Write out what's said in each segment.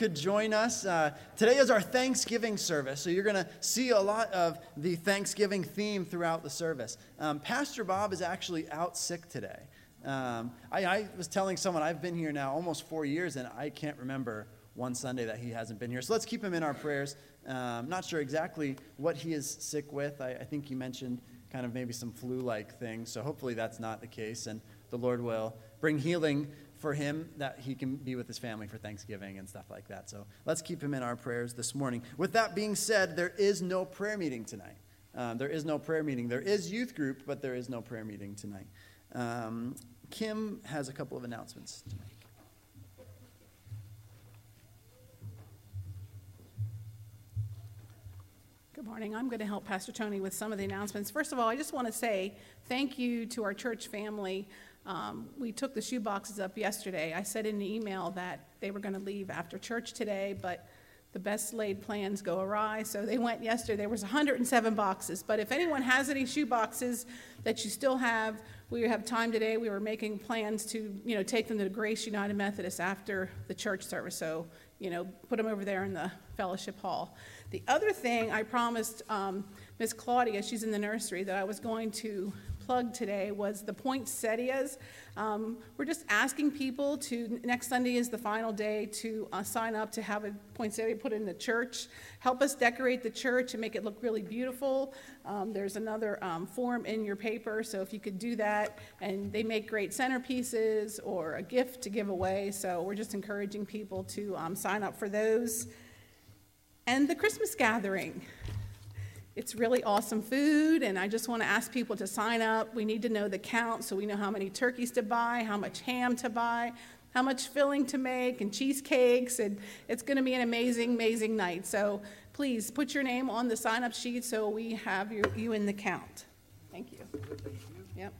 could join us. Uh, today is our Thanksgiving service, so you're going to see a lot of the Thanksgiving theme throughout the service. Um, Pastor Bob is actually out sick today. Um, I, I was telling someone I've been here now almost four years, and I can't remember one Sunday that he hasn't been here. So let's keep him in our prayers. Um, not sure exactly what he is sick with. I, I think he mentioned kind of maybe some flu like thing. So hopefully that's not the case, and the Lord will bring healing for him that he can be with his family for Thanksgiving and stuff like that. So let's keep him in our prayers this morning. With that being said, there is no prayer meeting tonight. Um, there is no prayer meeting. There is youth group, but there is no prayer meeting tonight. Um, Kim has a couple of announcements to make. Good morning. I'm going to help Pastor Tony with some of the announcements. First of all, I just want to say thank you to our church family. Um, we took the shoe boxes up yesterday. I said in the email that they were going to leave after church today, but the best laid plans go awry. So they went yesterday. There was 107 boxes. But if anyone has any shoe boxes that you still have, we have time today. We were making plans to, you know, take them to Grace United Methodist after the church service. So, you know, put them over there in the fellowship hall. The other thing I promised um, Miss Claudia, she's in the nursery, that I was going to plug today was the poinsettias. Um, we're just asking people to, next Sunday is the final day to uh, sign up to have a poinsettia put in the church. Help us decorate the church and make it look really beautiful. Um, there's another um, form in your paper, so if you could do that. And they make great centerpieces or a gift to give away, so we're just encouraging people to um, sign up for those and the Christmas gathering. It's really awesome food, and I just want to ask people to sign up. We need to know the count so we know how many turkeys to buy, how much ham to buy, how much filling to make, and cheesecakes, and it's going to be an amazing, amazing night. So please put your name on the sign up sheet so we have you, you in the count. Thank you. Yep.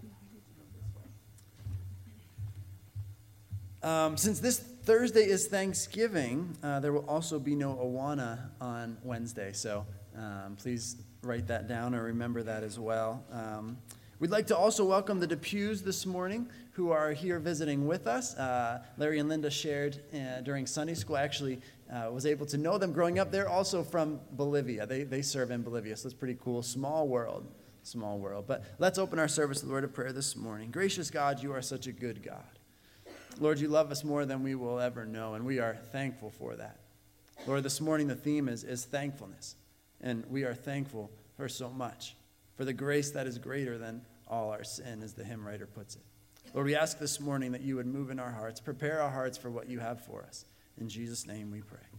Um, since this Thursday is Thanksgiving, uh, there will also be no Awana on Wednesday. So um, please write that down or remember that as well. Um, we'd like to also welcome the Depews this morning who are here visiting with us. Uh, Larry and Linda shared uh, during Sunday school. I actually uh, was able to know them growing up. They're also from Bolivia. They, they serve in Bolivia, so it's pretty cool. Small world. Small world. But let's open our service with the word of prayer this morning. Gracious God, you are such a good God. Lord, you love us more than we will ever know, and we are thankful for that. Lord, this morning the theme is, is thankfulness, and we are thankful for so much, for the grace that is greater than all our sin, as the hymn writer puts it. Lord, we ask this morning that you would move in our hearts, prepare our hearts for what you have for us. In Jesus' name we pray.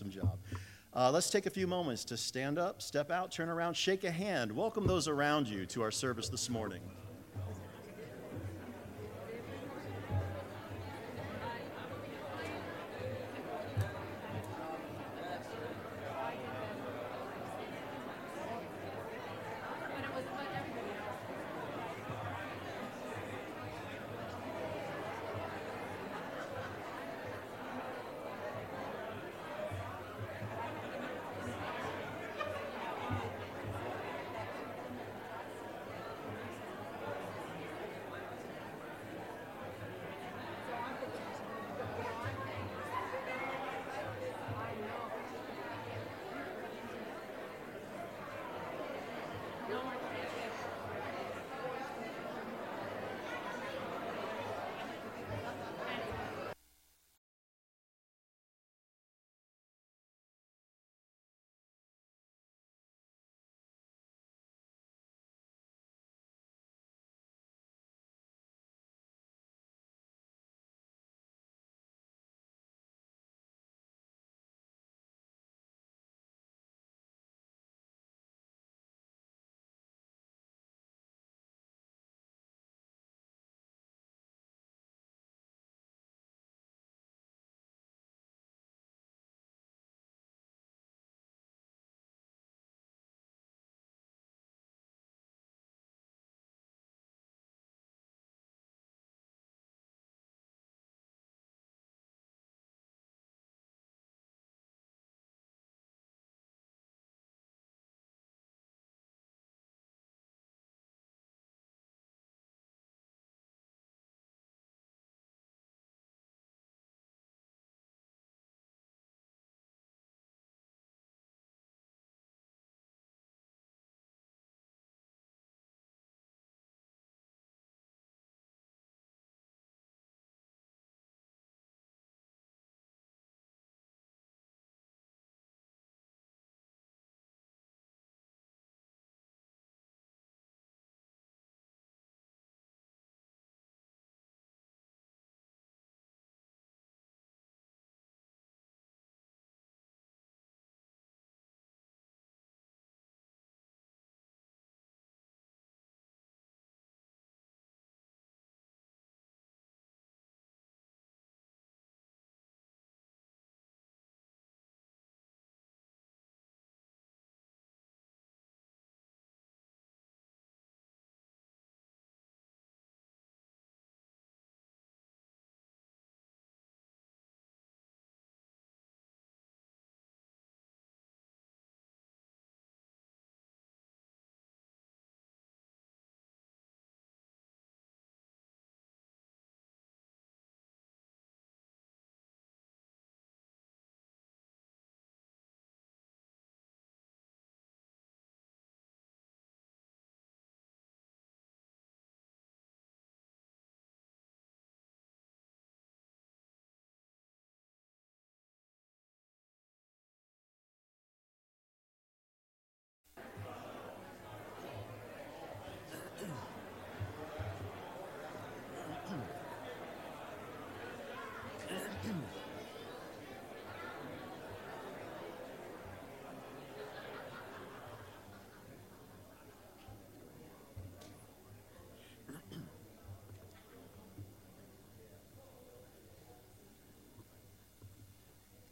Awesome job. Uh, let's take a few moments to stand up, step out, turn around, shake a hand, welcome those around you to our service this morning.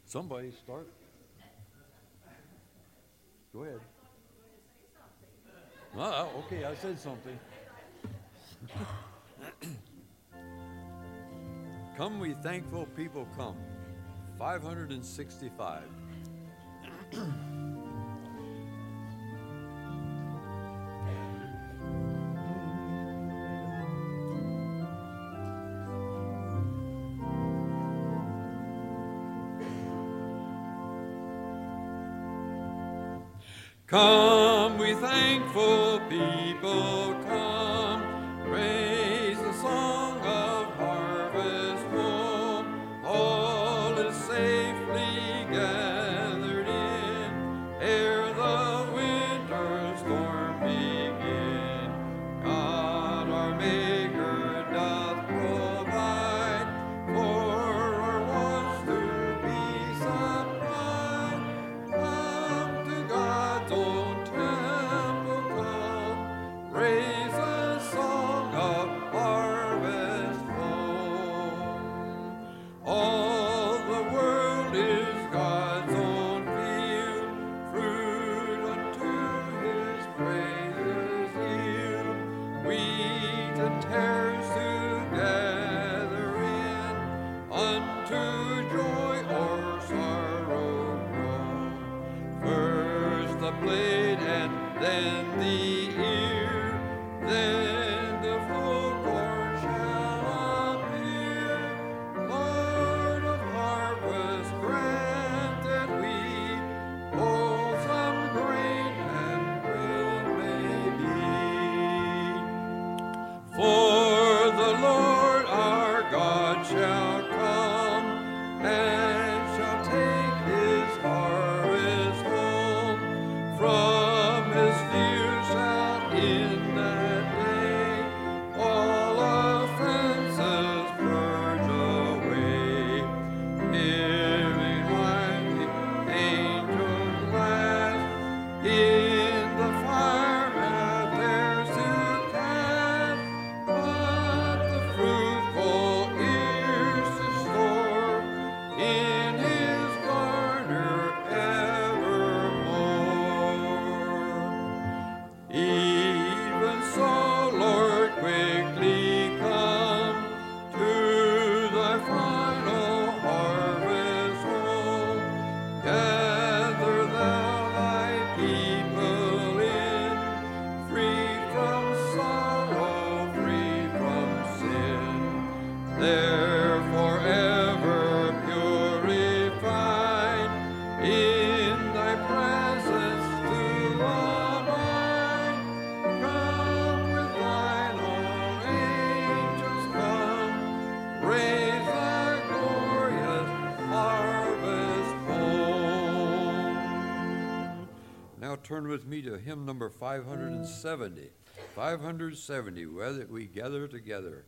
Somebody start. Go ahead. Ah, okay, I said something. come, we thankful people, come. 565. Come, we thankful people, in 570. 570, whether we gather together.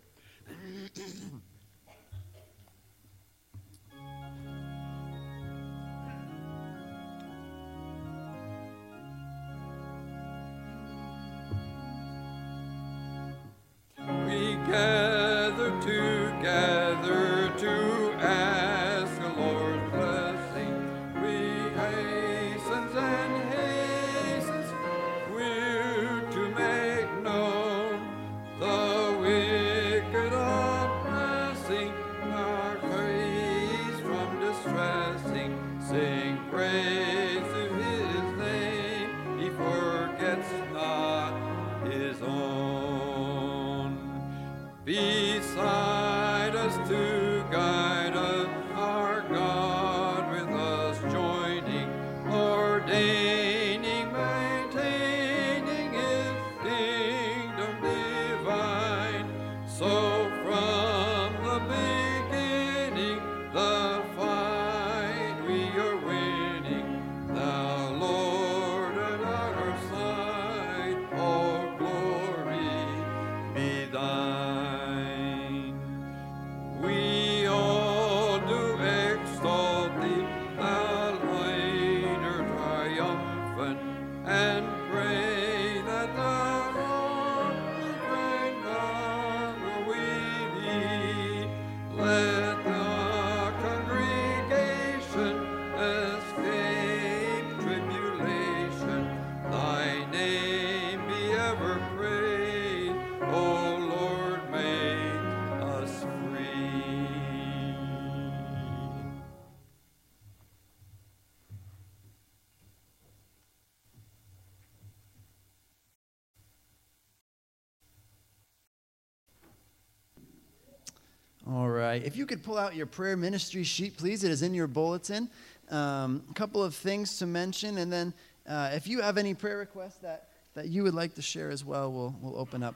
If you could pull out your prayer ministry sheet, please. It is in your bulletin. Um, a couple of things to mention, and then uh, if you have any prayer requests that, that you would like to share as well, we'll, we'll open up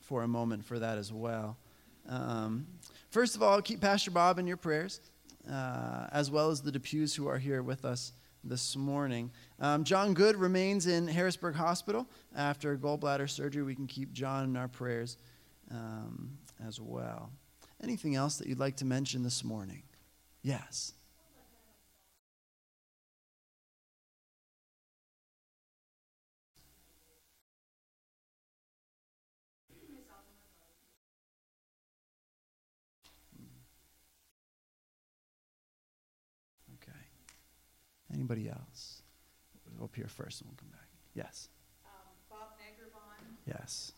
for a moment for that as well. Um, first of all, keep Pastor Bob in your prayers, uh, as well as the Depews who are here with us this morning. Um, John Good remains in Harrisburg Hospital after gallbladder surgery. We can keep John in our prayers um, as well. Anything else that you'd like to mention this morning? Yes. Okay. Anybody else? We'll up here first and we'll come back. Yes. Um, Bob Negerbon, Yes.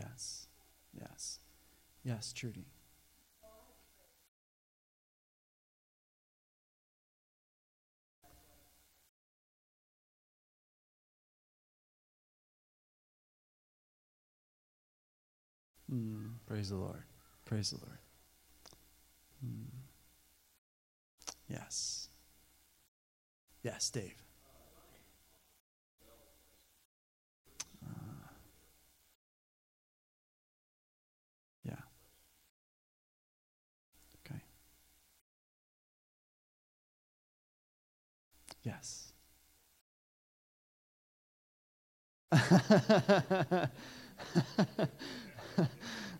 Yes. Yes. Yes, Trudy. Mm, praise the Lord. Praise the Lord. Mm. Yes. Yes, Dave. Yes.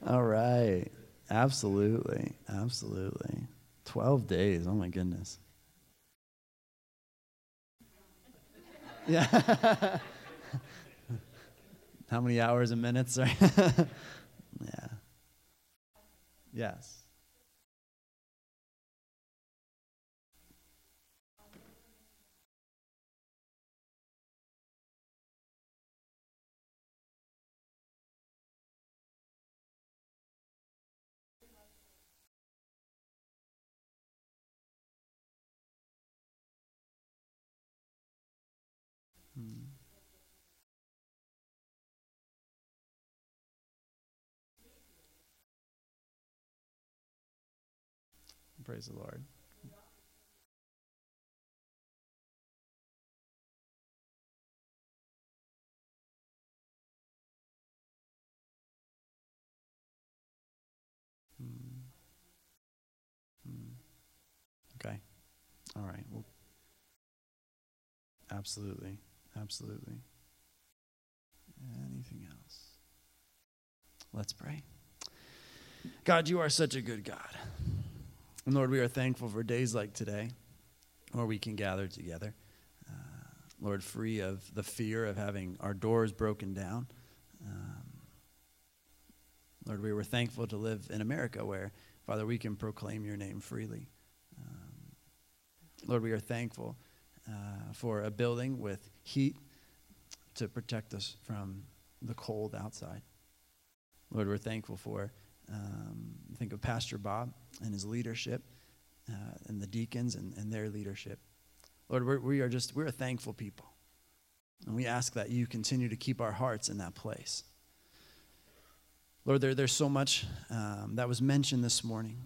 All right. Absolutely. Absolutely. 12 days. Oh my goodness. Yeah. How many hours and minutes? Yeah. Yes. Praise the Lord. Hmm. Hmm. Okay. All right. Well, absolutely. Absolutely. Anything else? Let's pray. God, you are such a good God. And Lord, we are thankful for days like today where we can gather together. Uh, Lord, free of the fear of having our doors broken down. Um, Lord, we were thankful to live in America where, Father, we can proclaim your name freely. Um, Lord, we are thankful uh, for a building with heat to protect us from the cold outside. Lord, we're thankful for, um, think of Pastor Bob and his leadership uh, and the deacons and, and their leadership. Lord, we're, we are just, we're a thankful people. And we ask that you continue to keep our hearts in that place. Lord, there, there's so much um, that was mentioned this morning,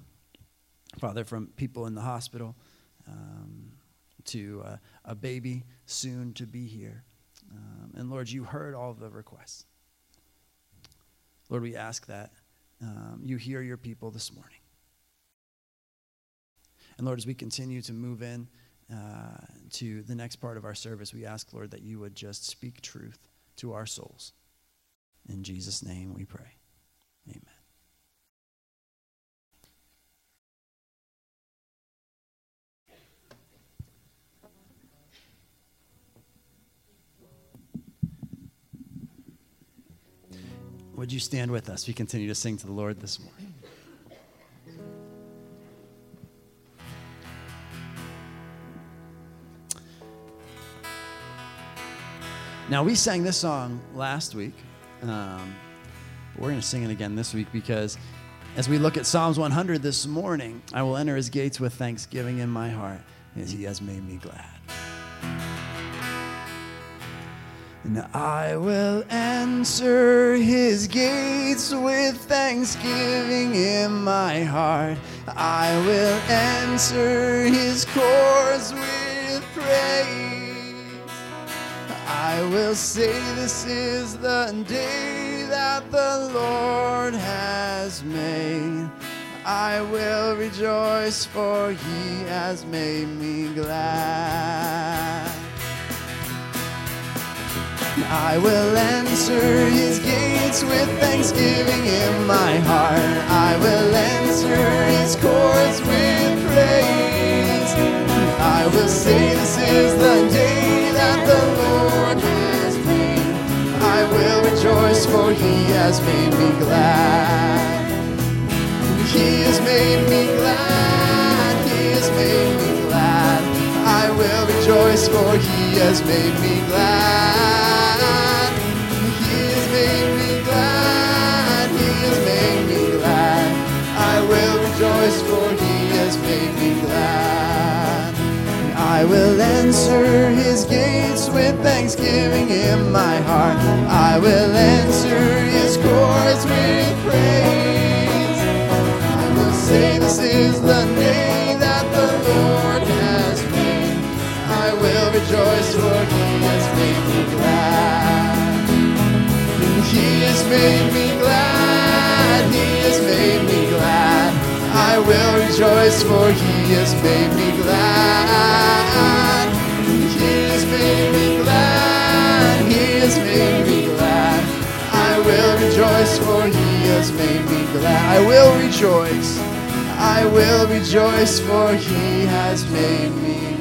Father, from people in the hospital um, to uh, a baby soon to be here. Um, and Lord, you heard all of the requests. Lord, we ask that um, you hear your people this morning. And Lord, as we continue to move in uh, to the next part of our service, we ask, Lord, that you would just speak truth to our souls. In Jesus' name we pray. Amen. Would you stand with us? We continue to sing to the Lord this morning. Now, we sang this song last week, um, but we're going to sing it again this week because as we look at Psalms 100 this morning, I will enter his gates with thanksgiving in my heart as he has made me glad. And I will answer his gates with thanksgiving in my heart. I will answer his courts with praise. I will say this is the day that the Lord has made. I will rejoice for he has made me glad. I will answer his gates with thanksgiving in my heart. I will answer his courts with praise. I will say this is the day that the Lord has made. I will rejoice for he has made me glad. He has made me glad. He has made me glad. I will rejoice for. He has made me glad. I will answer his gates with thanksgiving in my heart. I will answer his courts with praise. I will say, This is the day that the Lord has made. I will rejoice, for he has made me glad. He has made me glad. I will rejoice, for he has made me glad. He has made me glad. He has made me glad. I will rejoice, for he has made me glad. I will rejoice. I will rejoice, for he has made me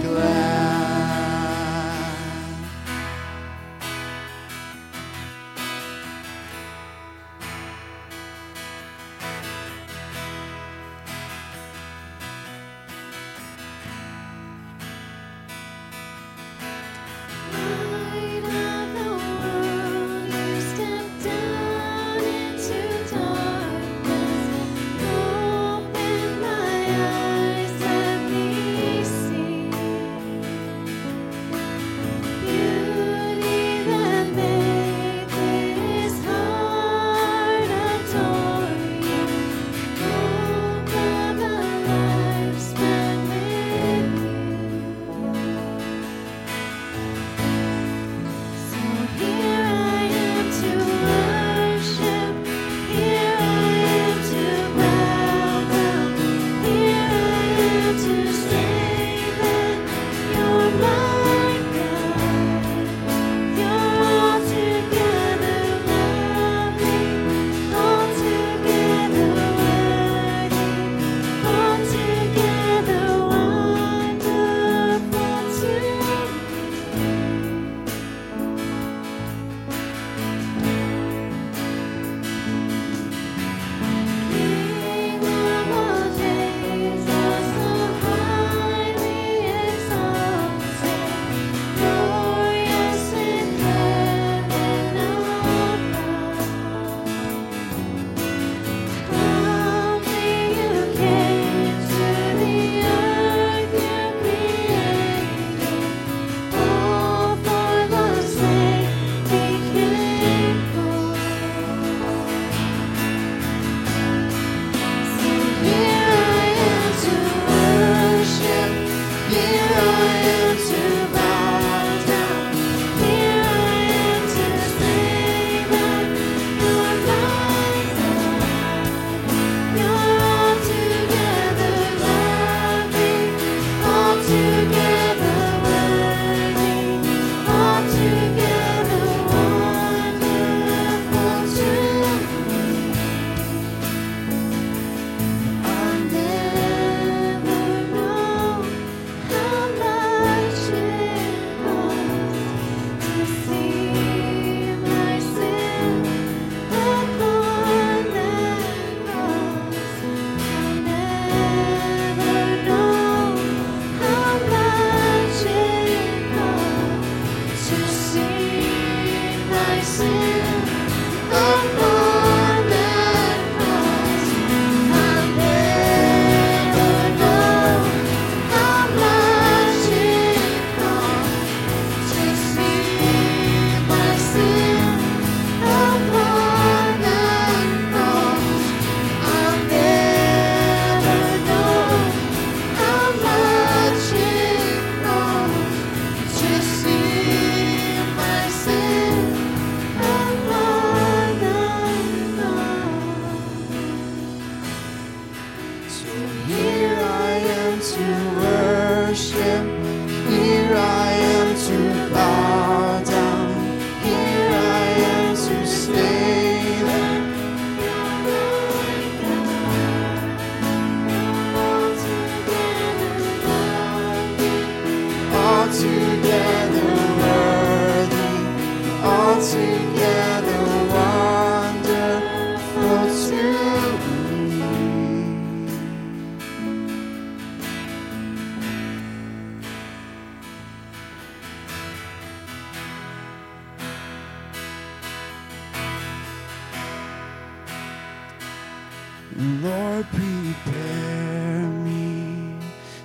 Lord, prepare me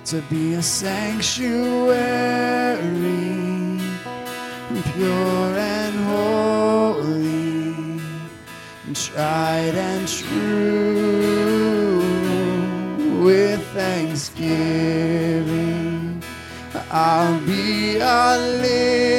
to be a sanctuary, pure and holy, tried and true. With thanksgiving, I'll be a living.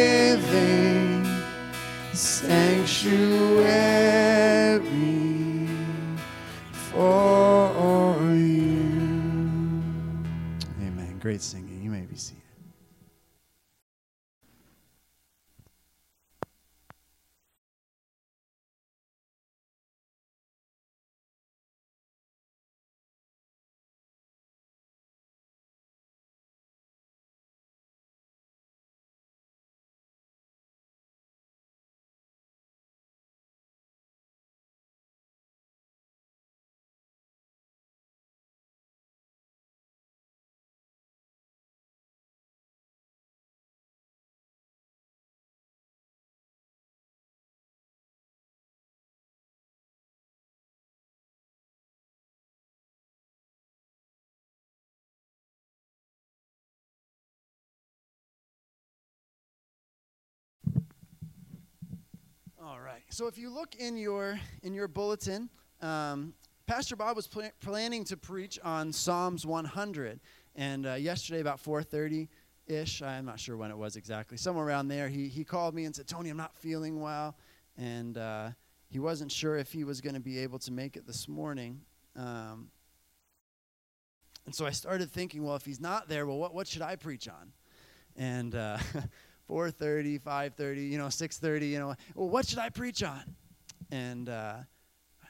All right. So if you look in your in your bulletin, um, Pastor Bob was pla- planning to preach on Psalms 100, and uh, yesterday about 4:30 ish, I'm not sure when it was exactly, somewhere around there, he he called me and said, "Tony, I'm not feeling well," and uh, he wasn't sure if he was going to be able to make it this morning. Um, and so I started thinking, well, if he's not there, well, what, what should I preach on? And uh, 4.30, 5.30, you know, 6.30, you know, well, what should I preach on? And, uh,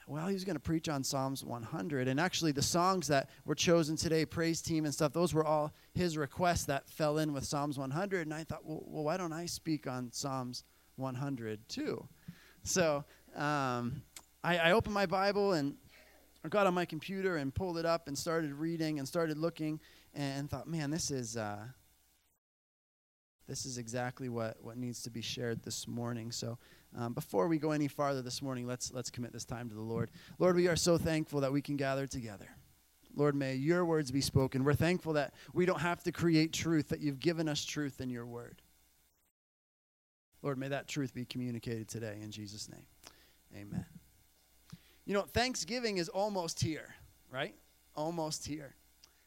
well, he was going to preach on Psalms 100. And actually, the songs that were chosen today, praise team and stuff, those were all his requests that fell in with Psalms 100. And I thought, well, well why don't I speak on Psalms 100 too? So um, I, I opened my Bible and I got on my computer and pulled it up and started reading and started looking and thought, man, this is uh, this is exactly what, what needs to be shared this morning. So um, before we go any farther this morning, let's let's commit this time to the Lord. Lord, we are so thankful that we can gather together. Lord, may your words be spoken. We're thankful that we don't have to create truth, that you've given us truth in your word. Lord, may that truth be communicated today in Jesus' name. Amen. You know, Thanksgiving is almost here, right? Almost here.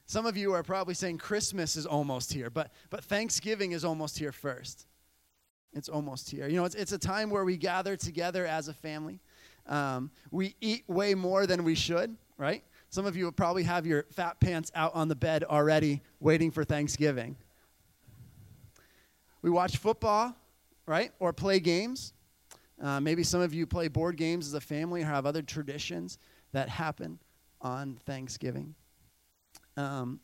Some of you are probably saying Christmas is almost here, but, but Thanksgiving is almost here first. It's almost here. You know, it's, it's a time where we gather together as a family. Um, we eat way more than we should, right? Some of you will probably have your fat pants out on the bed already waiting for Thanksgiving. We watch football, right? Or play games. Uh, maybe some of you play board games as a family or have other traditions that happen on Thanksgiving. Um,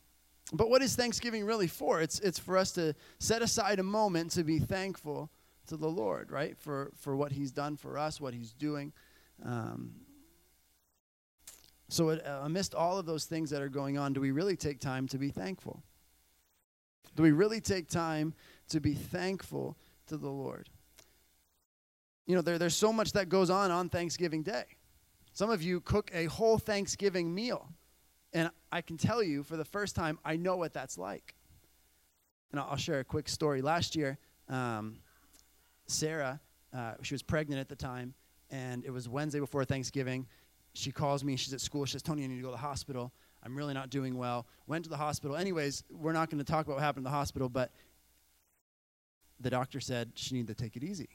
but what is Thanksgiving really for? It's, it's for us to set aside a moment to be thankful to the Lord, right? For, for what He's done for us, what He's doing. Um, so, it, uh, amidst all of those things that are going on, do we really take time to be thankful? Do we really take time to be thankful to the Lord? You know, there, there's so much that goes on on Thanksgiving Day. Some of you cook a whole Thanksgiving meal. And I can tell you for the first time, I know what that's like. And I'll share a quick story. Last year, um, Sarah, uh, she was pregnant at the time, and it was Wednesday before Thanksgiving. She calls me, she's at school. She says, Tony, I need to go to the hospital. I'm really not doing well. Went to the hospital. Anyways, we're not going to talk about what happened in the hospital, but the doctor said she needed to take it easy.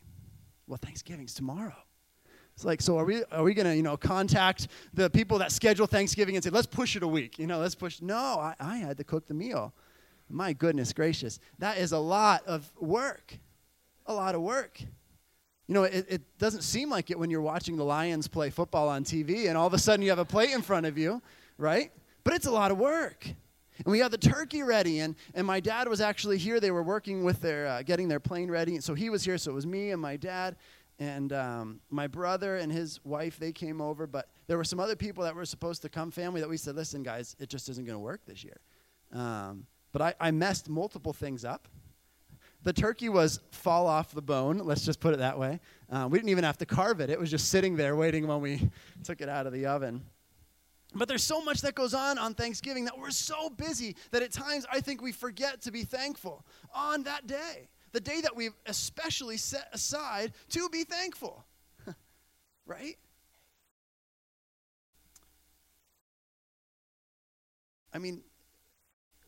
Well, Thanksgiving's tomorrow. It's like, so are we, are we going to, you know, contact the people that schedule Thanksgiving and say, let's push it a week? You know, let's push. No, I, I had to cook the meal. My goodness gracious. That is a lot of work. A lot of work. You know, it, it doesn't seem like it when you're watching the Lions play football on TV and all of a sudden you have a plate in front of you, right? But it's a lot of work. And we had the turkey ready, and, and my dad was actually here. They were working with their, uh, getting their plane ready. And so he was here, so it was me and my dad and um, my brother and his wife they came over but there were some other people that were supposed to come family that we said listen guys it just isn't going to work this year. Um, but I, I messed multiple things up. The turkey was fall off the bone let's just put it that way. Uh, we didn't even have to carve it. It was just sitting there waiting when we took it out of the oven. But there's so much that goes on on Thanksgiving that we're so busy that at times I think we forget to be thankful on that day, the day that we've especially set aside to be thankful. right? I mean,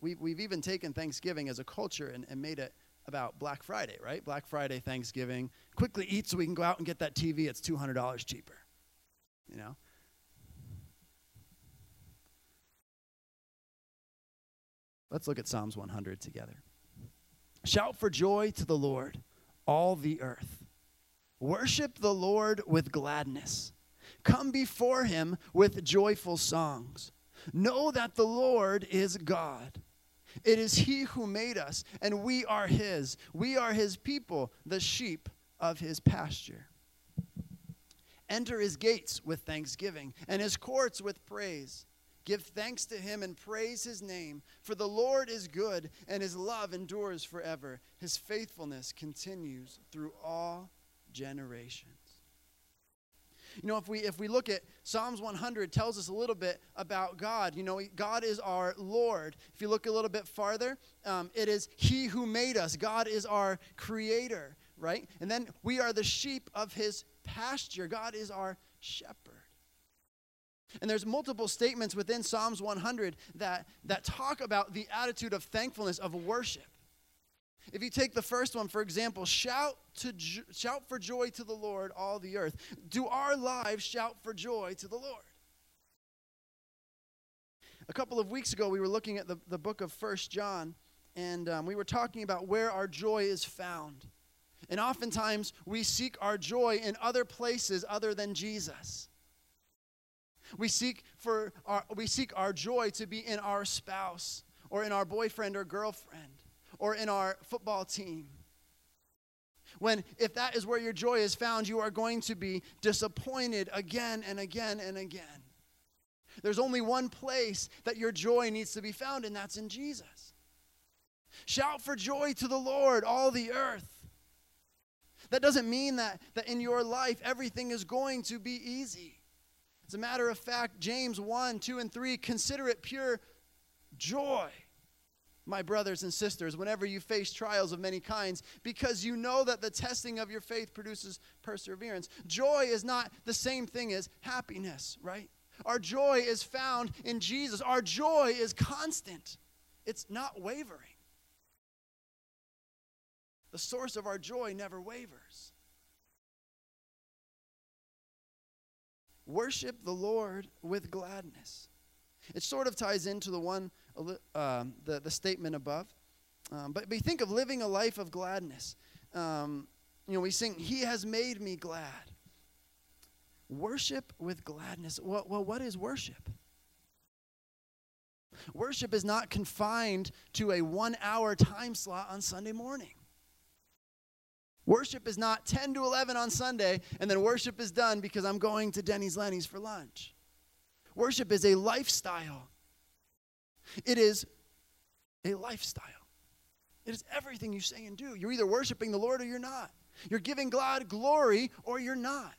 we've, we've even taken Thanksgiving as a culture and, and made it about Black Friday, right? Black Friday, Thanksgiving. Quickly eat so we can go out and get that TV. It's $200 cheaper. You know? Let's look at Psalms 100 together. Shout for joy to the Lord, all the earth. Worship the Lord with gladness. Come before him with joyful songs. Know that the Lord is God. It is he who made us, and we are his. We are his people, the sheep of his pasture. Enter his gates with thanksgiving, and his courts with praise. Give thanks to him and praise his name, for the Lord is good, and his love endures forever. His faithfulness continues through all generations. You know, if we if we look at Psalms 100 tells us a little bit about God. You know, God is our Lord. If you look a little bit farther, um, it is He who made us. God is our Creator, right? And then we are the sheep of His pasture. God is our shepherd. And there's multiple statements within Psalms 100 that, that talk about the attitude of thankfulness, of worship. If you take the first one, for example, shout, to shout for joy to the Lord, all the earth. Do our lives shout for joy to the Lord? A couple of weeks ago, we were looking at the, the book of First John, and um, we were talking about where our joy is found. And oftentimes, we seek our joy in other places other than Jesus. We seek, for our, we seek our joy to be in our spouse or in our boyfriend or girlfriend or in our football team. When, if that is where your joy is found, you are going to be disappointed again and again and again. There's only one place that your joy needs to be found, and that's in Jesus. Shout for joy to the Lord, all the earth. That doesn't mean that, that in your life everything is going to be easy. As a matter of fact, James 1, 2, and 3 consider it pure joy my brothers and sisters, whenever you face trials of many kinds, because you know that the testing of your faith produces perseverance. Joy is not the same thing as happiness, right? Our joy is found in Jesus. Our joy is constant, it's not wavering. The source of our joy never wavers. Worship the Lord with gladness. It sort of ties into the one, uh, the, the statement above. Um, but, but think of living a life of gladness. Um, you know, we sing, He has made me glad. Worship with gladness. Well, well, what is worship? Worship is not confined to a one hour time slot on Sunday morning. Worship is not 10 to 11 on Sunday and then worship is done because I'm going to Denny's Lenny's for lunch. Worship is a lifestyle. It is a lifestyle. It is everything you say and do. You're either worshiping the Lord or you're not. You're giving God glory or you're not.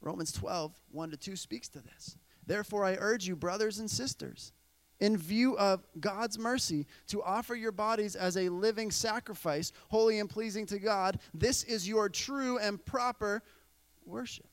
Romans 12, 1 to 2 speaks to this. Therefore, I urge you, brothers and sisters, in view of God's mercy, to offer your bodies as a living sacrifice, holy and pleasing to God. This is your true and proper worship.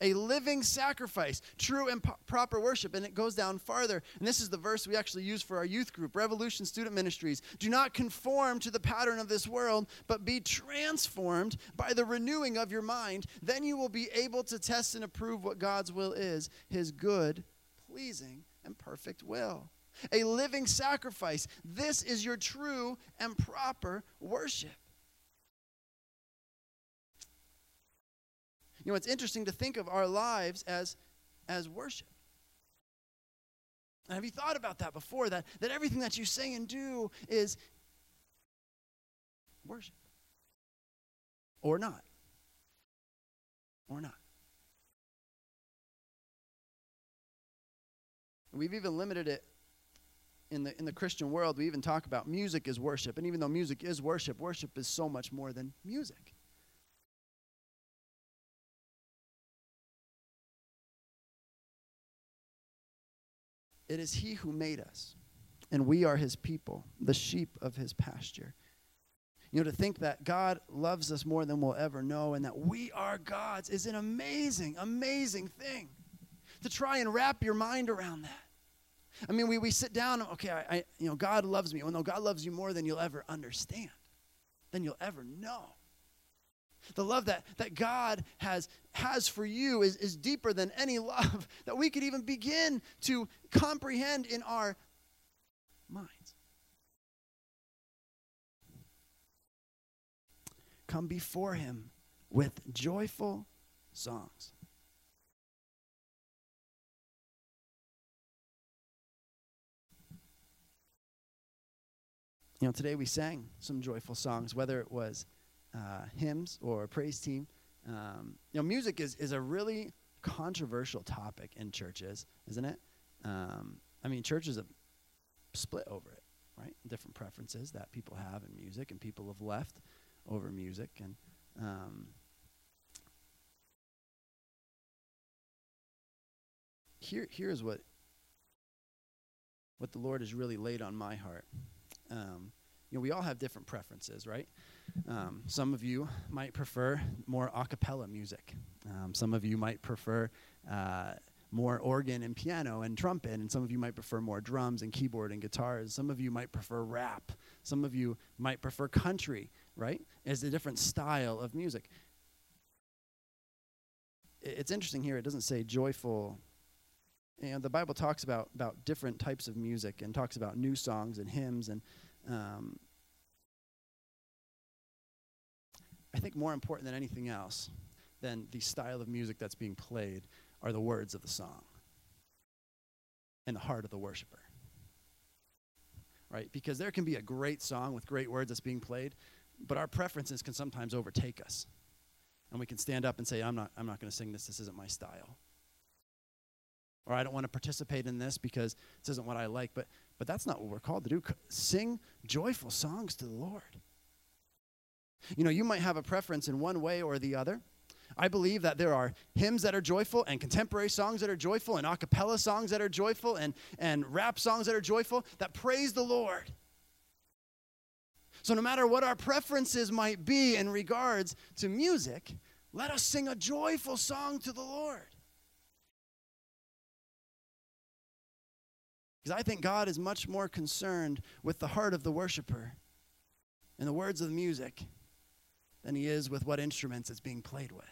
A living sacrifice, true and po- proper worship. And it goes down farther. And this is the verse we actually use for our youth group, Revolution Student Ministries. Do not conform to the pattern of this world, but be transformed by the renewing of your mind. Then you will be able to test and approve what God's will is, his good, pleasing, and perfect will. A living sacrifice. This is your true and proper worship. You know, it's interesting to think of our lives as, as worship. And have you thought about that before? That, that everything that you say and do is worship. Or not. Or not. We've even limited it in the, in the Christian world. We even talk about music is worship. And even though music is worship, worship is so much more than music. It is He who made us, and we are His people, the sheep of His pasture. You know, to think that God loves us more than we'll ever know and that we are God's is an amazing, amazing thing. To try and wrap your mind around that. I mean, we, we sit down, okay, I, I, you know, God loves me. Well, no, God loves you more than you'll ever understand, than you'll ever know. The love that, that God has, has for you is, is deeper than any love that we could even begin to comprehend in our minds. Come before Him with joyful songs. You know, today we sang some joyful songs, whether it was uh, hymns or a praise team. Um, you know, music is, is a really controversial topic in churches, isn't it? Um, I mean, churches have split over it, right? Different preferences that people have in music, and people have left over music. And um, here, here's what what the Lord has really laid on my heart. Um, you know, we all have different preferences, right? Um, some of you might prefer more a cappella music. Um, some of you might prefer uh, more organ and piano and trumpet, and some of you might prefer more drums and keyboard and guitars. Some of you might prefer rap. Some of you might prefer country, right? As a different style of music. It's interesting here, it doesn't say joyful. You know, the Bible talks about, about different types of music and talks about new songs and hymns and um, I think more important than anything else than the style of music that's being played are the words of the song and the heart of the worshiper. Right? Because there can be a great song with great words that's being played, but our preferences can sometimes overtake us. And we can stand up and say, I'm not, I'm not going to sing this, this isn't my style. Or I don't want to participate in this because this isn't what I like. But, but that's not what we're called to do. Sing joyful songs to the Lord. You know, you might have a preference in one way or the other. I believe that there are hymns that are joyful and contemporary songs that are joyful and a cappella songs that are joyful and, and rap songs that are joyful that praise the Lord. So, no matter what our preferences might be in regards to music, let us sing a joyful song to the Lord. Because I think God is much more concerned with the heart of the worshiper and the words of the music than he is with what instruments it's being played with.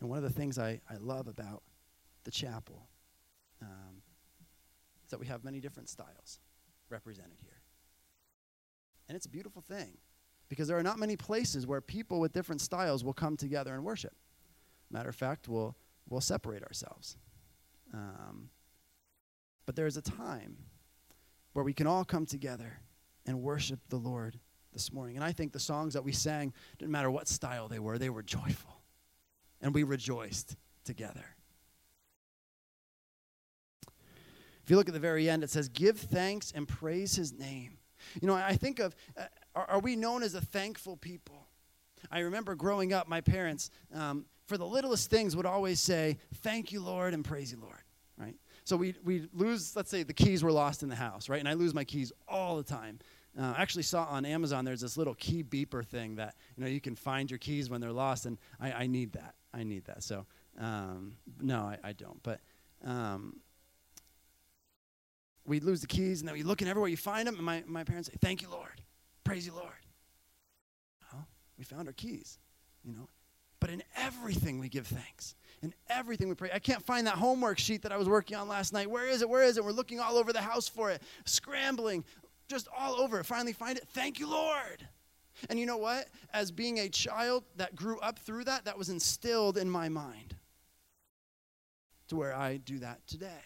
And one of the things I, I love about the chapel um, is that we have many different styles represented here. And it's a beautiful thing because there are not many places where people with different styles will come together and worship. Matter of fact, we'll, we'll separate ourselves. Um, but there is a time where we can all come together and worship the Lord this morning. And I think the songs that we sang, didn't matter what style they were, they were joyful. And we rejoiced together. If you look at the very end, it says, Give thanks and praise his name. You know, I think of, uh, are, are, we known as a thankful people? I remember growing up, my parents, um, for the littlest things, would always say, Thank you, Lord, and praise you, Lord, right? So we we lose, let's say the keys were lost in the house, right? And I lose my keys all the time. Uh, I actually saw on Amazon there's this little key beeper thing that you know you can find your keys when they're lost, and I, I need that. I need that. So um, no, I, I, don't. But um, we lose the keys, and then we look in everywhere you find them, and my, my parents say, "Thank you, Lord, praise you, Lord." We found our keys, you know. But in everything we give thanks. In everything we pray. I can't find that homework sheet that I was working on last night. Where is it? Where is it? We're looking all over the house for it, scrambling, just all over. Finally find it. Thank you, Lord. And you know what? As being a child that grew up through that, that was instilled in my mind to where I do that today.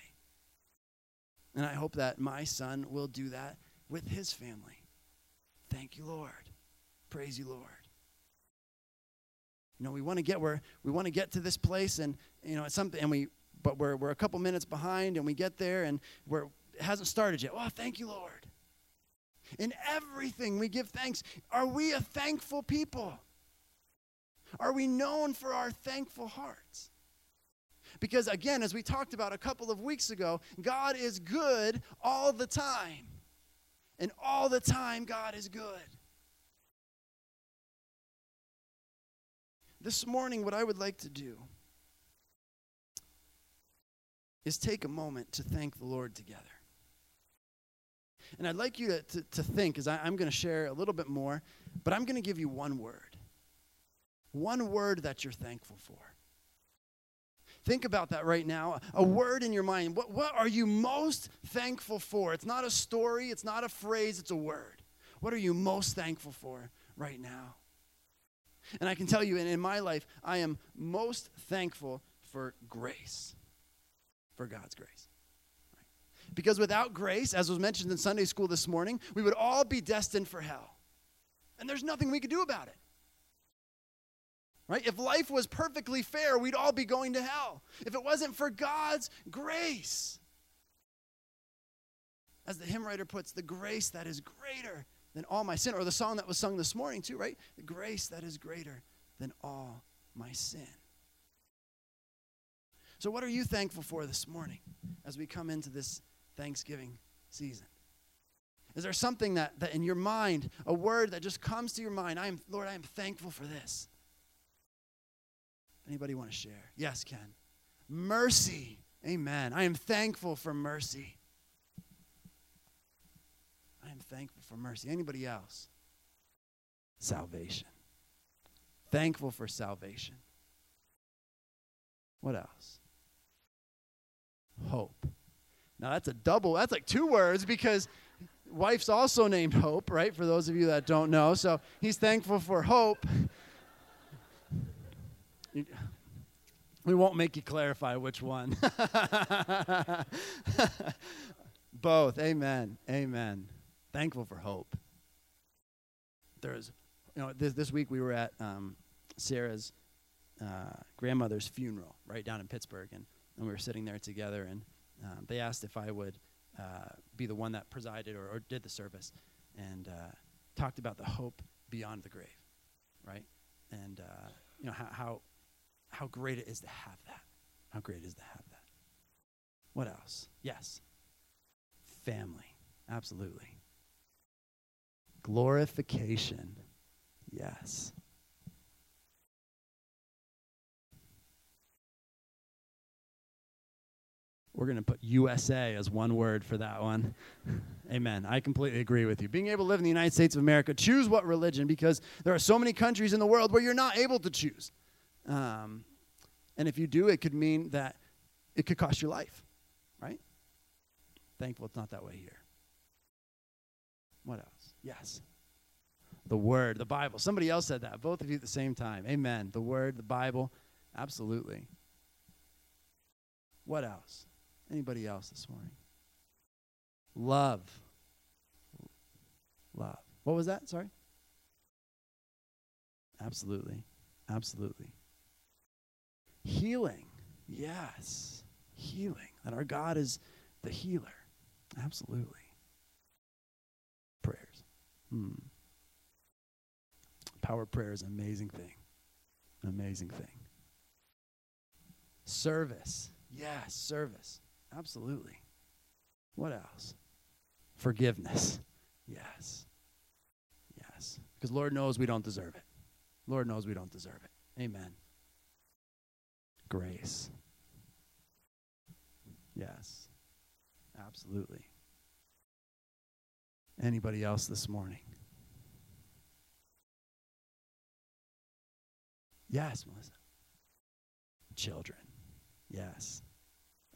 And I hope that my son will do that with his family. Thank you, Lord. Praise you, Lord. You know, we want to get where we want to get to this place, and you know, it's something, and we, but we're we're a couple minutes behind, and we get there, and we're it hasn't started yet. Oh, thank you, Lord. In everything we give thanks. Are we a thankful people? Are we known for our thankful hearts? Because again, as we talked about a couple of weeks ago, God is good all the time. And all the time, God is good. This morning, what I would like to do is take a moment to thank the Lord together. And I'd like you to, to, to think, as I, I'm going to share a little bit more, but I'm going to give you one word. One word that you're thankful for. Think about that right now. A word in your mind. What, what are you most thankful for? It's not a story, it's not a phrase, it's a word. What are you most thankful for right now? And I can tell you, in, in my life, I am most thankful for grace, for God's grace. Because without grace, as was mentioned in Sunday school this morning, we would all be destined for hell. And there's nothing we could do about it. Right? If life was perfectly fair, we'd all be going to hell. If it wasn't for God's grace. As the hymn writer puts, the grace that is greater than all my sin. Or the song that was sung this morning, too, right? The grace that is greater than all my sin. So, what are you thankful for this morning as we come into this Thanksgiving season? Is there something that, that in your mind, a word that just comes to your mind? I am, Lord, I am thankful for this. Anybody want to share? Yes, Ken. Mercy. Amen. I am thankful for mercy. I am thankful for mercy. Anybody else? Salvation. Thankful for salvation. What else? Hope. Now that's a double, that's like two words because wife's also named Hope, right? For those of you that don't know. So he's thankful for hope. We won't make you clarify which one. Both. Amen. Amen. Thankful for hope. There's, you know, this, this week we were at um, Sarah's uh, grandmother's funeral right down in Pittsburgh, and, and we were sitting there together, and um, they asked if I would uh, be the one that presided or, or did the service, and uh, talked about the hope beyond the grave, right? And uh, you know how, how how great it is to have that. How great it is to have that. What else? Yes. Family. Absolutely. Glorification. Yes. We're going to put USA as one word for that one. Amen. I completely agree with you. Being able to live in the United States of America, choose what religion because there are so many countries in the world where you're not able to choose. Um, and if you do, it could mean that it could cost your life, right? Thankful it's not that way here. What else? Yes. The Word, the Bible. Somebody else said that. Both of you at the same time. Amen. The Word, the Bible. Absolutely. What else? Anybody else this morning? Love. Love. What was that? Sorry? Absolutely. Absolutely. Healing. Yes. Healing. That our God is the healer. Absolutely. Hmm. Power prayer is an amazing thing. An amazing thing. Service. Yes, service. Absolutely. What else? Forgiveness. Yes. Yes. Because Lord knows we don't deserve it. Lord knows we don't deserve it. Amen. Grace. Yes. Absolutely. Anybody else this morning? Yes, Melissa. Children. Yes.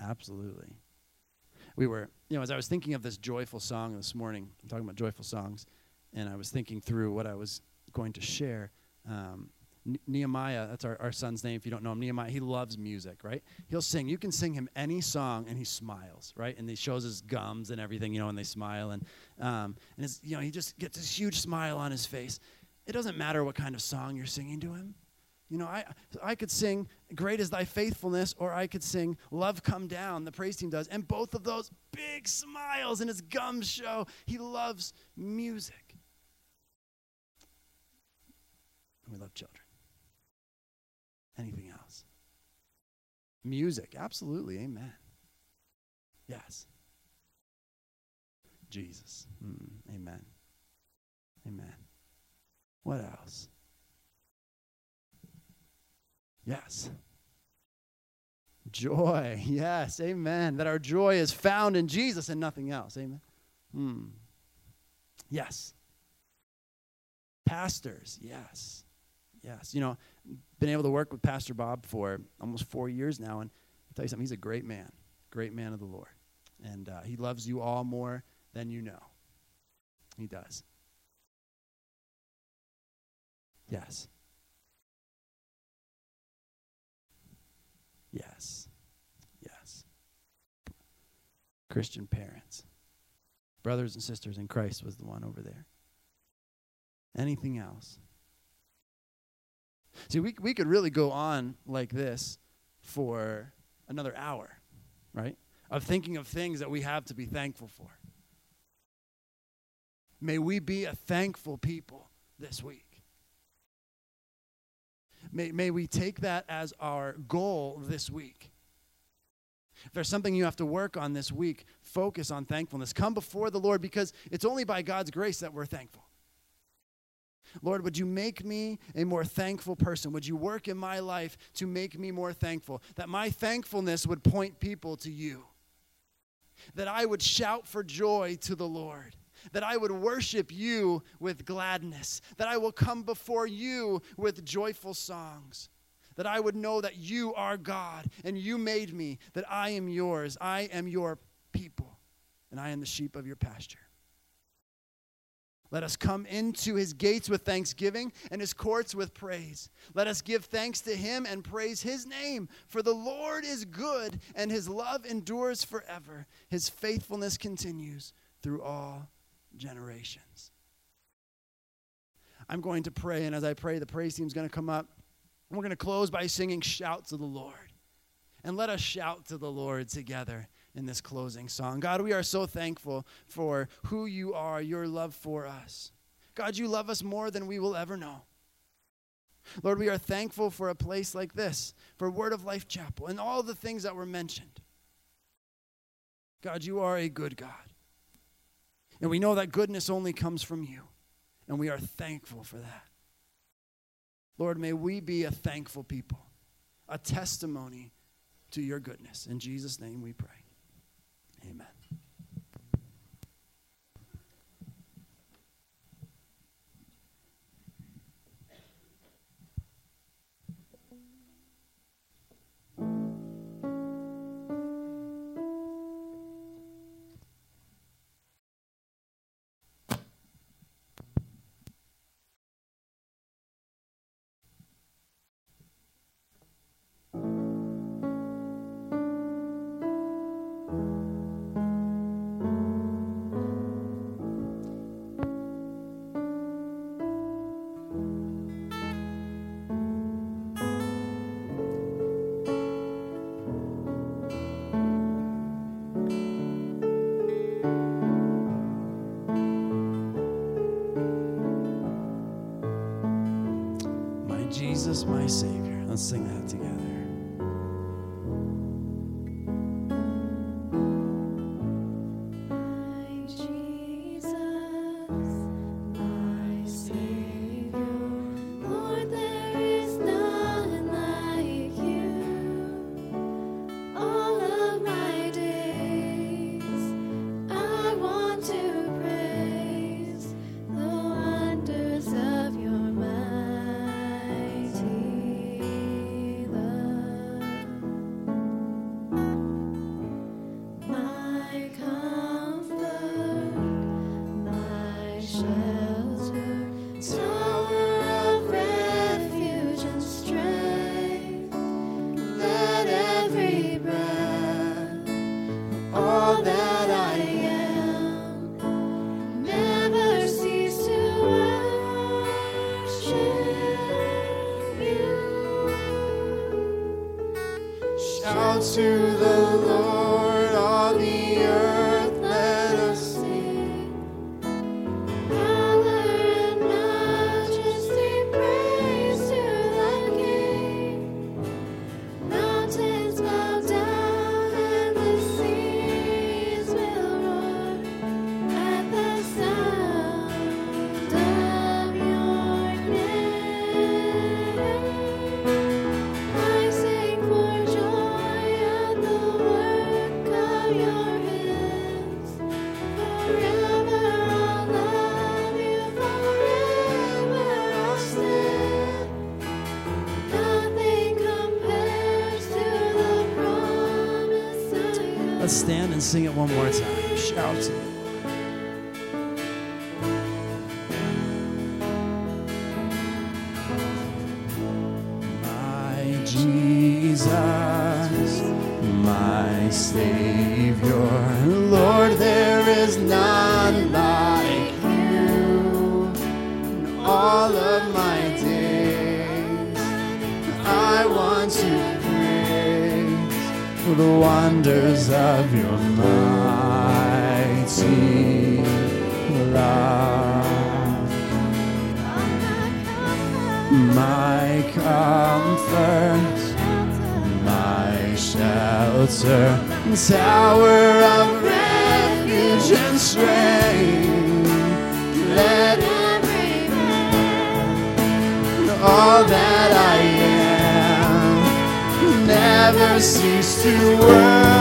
Absolutely. We were, you know, as I was thinking of this joyful song this morning, I'm talking about joyful songs, and I was thinking through what I was going to share. Um, Ne- Nehemiah, that's our, our son's name if you don't know him. Nehemiah, he loves music, right? He'll sing. You can sing him any song and he smiles, right? And he shows his gums and everything, you know, and they smile. And, um, and it's, you know, he just gets this huge smile on his face. It doesn't matter what kind of song you're singing to him. You know, I, I could sing Great is Thy Faithfulness, or I could sing Love Come Down, the praise team does. And both of those big smiles and his gums show he loves music. And we love children. Anything else? Music, absolutely. Amen. Yes. Jesus. Mm, amen. Amen. What else? Yes. Joy. Yes. Amen. That our joy is found in Jesus and nothing else. Amen. Hmm. Yes. Pastors. Yes. Yes. You know, been able to work with Pastor Bob for almost four years now, and I'll tell you something, he's a great man, great man of the Lord. And uh, he loves you all more than you know. He does. Yes. Yes. Yes. Christian parents. Brothers and sisters in Christ was the one over there. Anything else? See, we, we could really go on like this for another hour, right? Of thinking of things that we have to be thankful for. May we be a thankful people this week. May, may we take that as our goal this week. If there's something you have to work on this week, focus on thankfulness. Come before the Lord because it's only by God's grace that we're thankful. Lord, would you make me a more thankful person? Would you work in my life to make me more thankful? That my thankfulness would point people to you. That I would shout for joy to the Lord. That I would worship you with gladness. That I will come before you with joyful songs. That I would know that you are God and you made me. That I am yours. I am your people. And I am the sheep of your pasture. Let us come into his gates with thanksgiving and his courts with praise. Let us give thanks to him and praise his name. For the Lord is good and his love endures forever. His faithfulness continues through all generations. I'm going to pray, and as I pray, the praise team is going to come up. We're going to close by singing Shout to the Lord. And let us shout to the Lord together in this closing song. God, we are so thankful for who you are, your love for us. God, you love us more than we will ever know. Lord, we are thankful for a place like this, for Word of Life Chapel, and all the things that were mentioned. God, you are a good God. And we know that goodness only comes from you, and we are thankful for that. Lord, may we be a thankful people, a testimony to your goodness. In Jesus' name we pray. Jesus, my Savior. Let's sing that together. Stand and sing it one more time. Shout wonders of your mighty love. My comfort, my shelter, tower of refuge and strength. Let every all that I am never cease to worship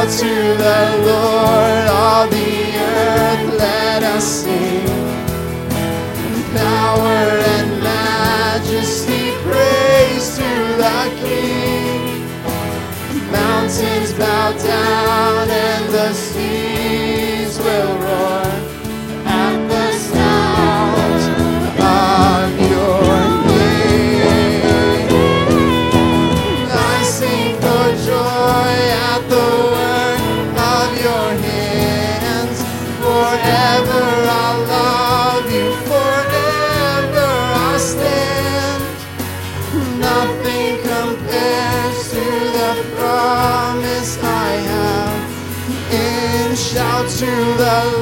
To the Lord, all the earth, let us sing. Power and majesty, praise to the King. Mountains bow down and the seas will roar Forever I'll love you, forever I'll stand. Nothing compares to the promise I have. And shout to the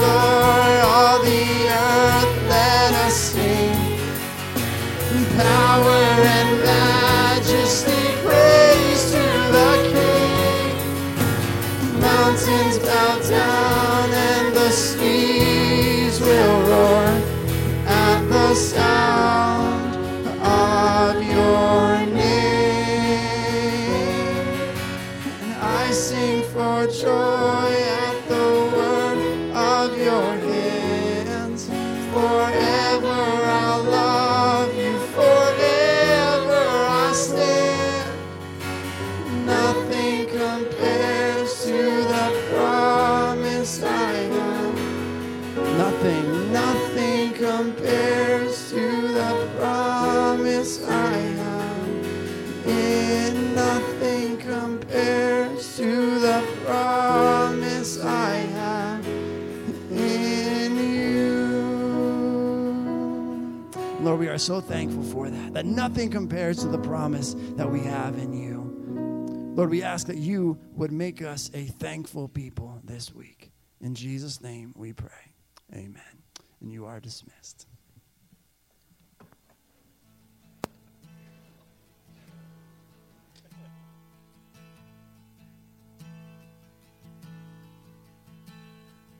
so thankful for that, that nothing compares to the promise that we have in you. Lord, we ask that you would make us a thankful people this week. In Jesus' name we pray. Amen. And you are dismissed.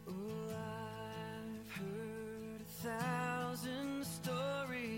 Oh, I've heard a thousand stories.